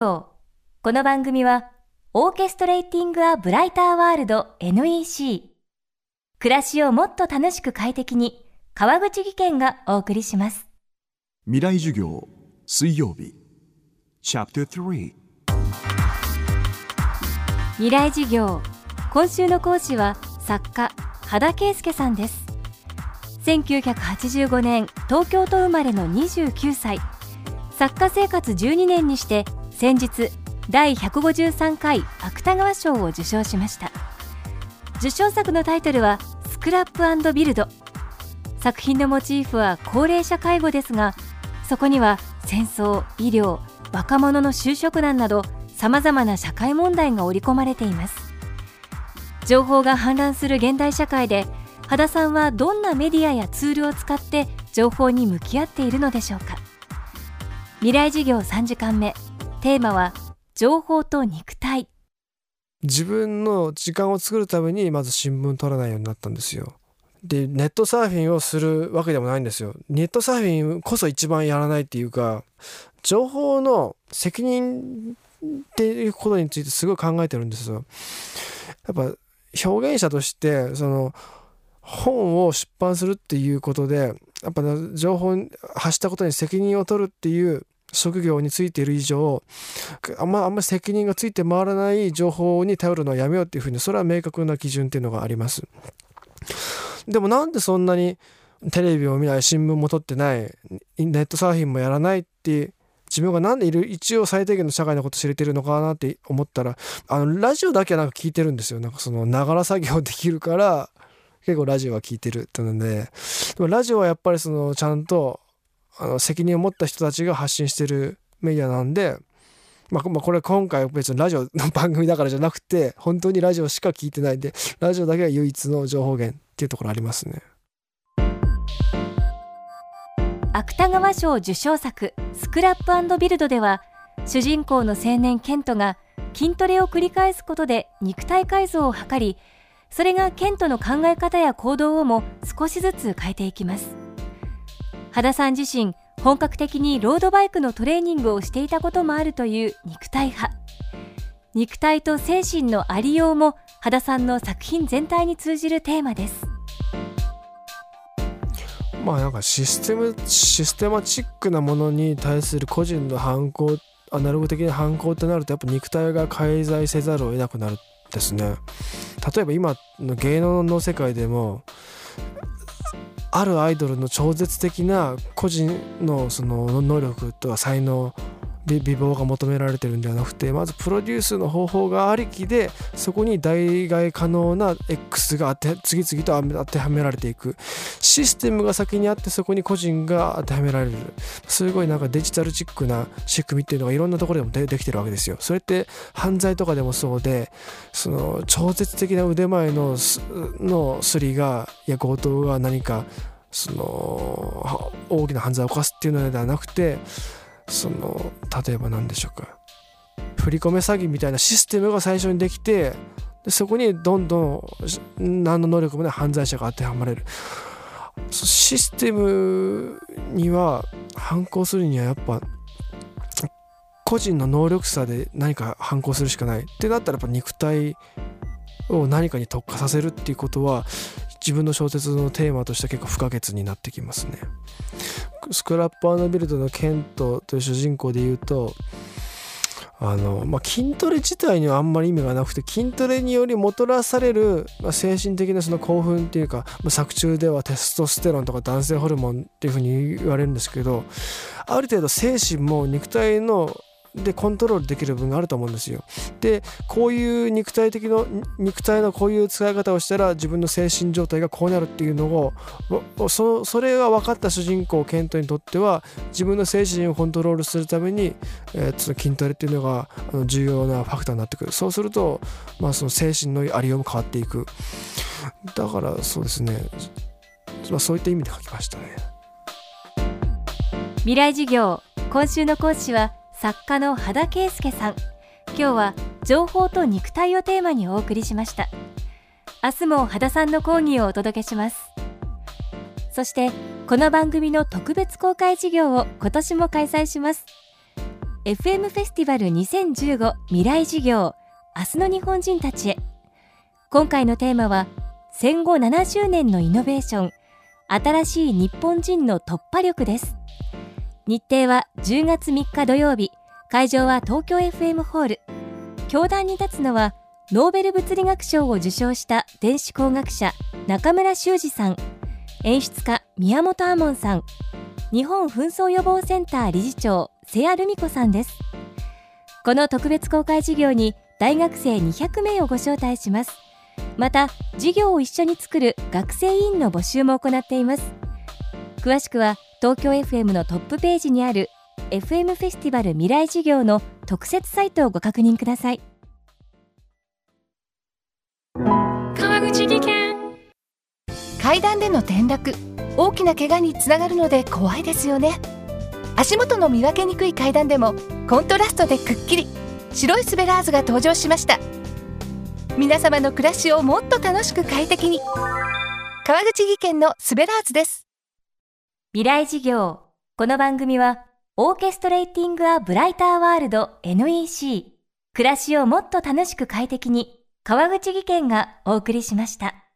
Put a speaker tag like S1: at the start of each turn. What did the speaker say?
S1: この番組はオーケストレーティング・ア・ブライター・ワールド NEC 暮らしをもっと楽しく快適に川口義賢がお送りします。
S2: 未来授業水曜日。チャプター3
S1: 未来授業。今週の講師は作家羽田圭介さんです。1985年東京都生まれの29歳。作家生活12年にして先日第153回芥川賞を受賞しました。受賞作のタイトルはスクラップビルド。作品のモチーフは高齢者介護ですがそこには戦争医療若者の就職難などさまざまな社会問題が織り込まれています。情報が氾濫する現代社会で羽田さんはどんなメディアやツールを使って情報に向き合っているのでしょうか。未来事業3時間目。テーマは情報と肉体。
S3: 自分の時間を作るためにまず新聞取らないようになったんですよ。でネットサーフィンをするわけでもないんですよ。ネットサーフィンこそ一番やらないっていうか情報の責任っていうことについてすごい考えてるんですよ。やっぱ表現者としてその本を出版するっていうことでやっぱ、情報発したことに責任を取るっていう職業についている以上あんまあんま責任がついて回らない情報に頼るのはやめようっていうふうにそれは明確な基準っていうのがあります。でもなんでそんなにテレビを見ない新聞も取ってないネットサーフィンもやらないって自分が何でいる一応最低限の社会のこと知れてるのかなって思ったらあのラジオだけはなんか聞いてるんですよ。なんかそのながら作業できるから結構ラジオは聞いてるってので。でもラジオはやっぱりそのちゃんとあの責任を持った人たちが発信してるメディアなんで、まあ、まあこれ今回別にラジオの番組だからじゃなくて本当にラジオしか聞いてないんでラジオだけが唯一の情報源っていうところありますね。
S1: 芥川賞受賞作「スクラップビルド」では主人公の青年ケントが筋トレを繰り返すことで肉体改造を図りそれがケントの考え方や行動をも少しずつ変えていきます羽田さん自身本格的にロードバイクのトレーニングをしていたこともあるという肉体派。肉体と精神のありようも羽田さんの作品全体に通じるテーマです。
S3: まあなんかシステムシステマチックなものに対する個人の反抗アナログ的な反抗ってなるとやっぱ肉体が介在せざるを得なくなるですね。例えば今の芸能の世界でもあるアイドルの超絶的な個人のその能力とか才能美貌が求められてるんではなくてまずプロデュースの方法がありきでそこに代替可能な X が当て次々と当てはめられていく。システムが先にあってそこに個人が当てはめられる。すごいなんかデジタルチックな仕組みっていうのがいろんなところでもでできてるわけですよ。それって犯罪とかでもそうでその超絶的な腕前ののスリがいや強盗が何かその大きな犯罪を犯すっていうのではなくてその例えば何でしょうか。振り込め詐欺みたいなシステムが最初にできてでそこにどんどん何の能力もない犯罪者が当てはまれる。システムには反抗するにはやっぱ個人の能力差で何か反抗するしかない。ってなったらやっぱ肉体を何かに特化させるっていうことは自分の小説のテーマとして結構不可欠になってきますね。スクラップビルドのケントという主人公で言うとあの、まあ、筋トレ自体にはあんまり意味がなくて筋トレによりもたらされる、まあ、精神的なその興奮っていうか、まあ、作中ではテストステロンとか男性ホルモンっていうふうに言われるんですけどある程度精神も肉体のでコントロールできる部分があると思うんですよ。でこういう肉体的の肉体のこういう使い方をしたら自分の精神状態がこうなるっていうのをそそれが分かった主人公ケントにとっては自分の精神をコントロールするために、えー、その筋トレっていうのがあの重要なファクターになってくる。そうすると、まあ、その精神のありようも変わっていく。だからそうですね、まあ、そういった意味で書きましたね。
S1: 未来授業今週の講師は作家の羽田圭介さん。今日は情報と肉体をテーマにお送りしました。明日も羽田さんの講義をお届けします。そしてこの番組の特別公開授業を今年も開催します。FM フェスティバル2015未来事業明日の日本人たちへ。今回のテーマは戦後70年のイノベーション新しい日本人の突破力です。日程は10月3日土曜日。会場は東京 FM ホール。教壇に立つのはノーベル物理学賞を受賞した電子工学者中村修二さん。演出家宮本亞門さん。日本紛争予防センター理事長瀬谷留美子さんです。この特別公開授業に大学生200名をご招待します。また授業を一緒に作る学生委員の募集も行っています。詳しくは東京 FM のトップページにある FM フェスティバル未来事業の特設サイトをご確認ください。
S4: 川口技研。階段での転落。大きな怪我につながるので怖いですよね。足元の見分けにくい階段でもコントラストでくっきり。白いスベラーズが登場しました。皆様の暮らしをもっと楽しく快適に。川口技研のスベラーズです
S1: 未来事業この番組はオーケストレーティング・ア・ブライター・ワールド NEC 暮らしをもっと楽しく快適に川口技研がお送りしました。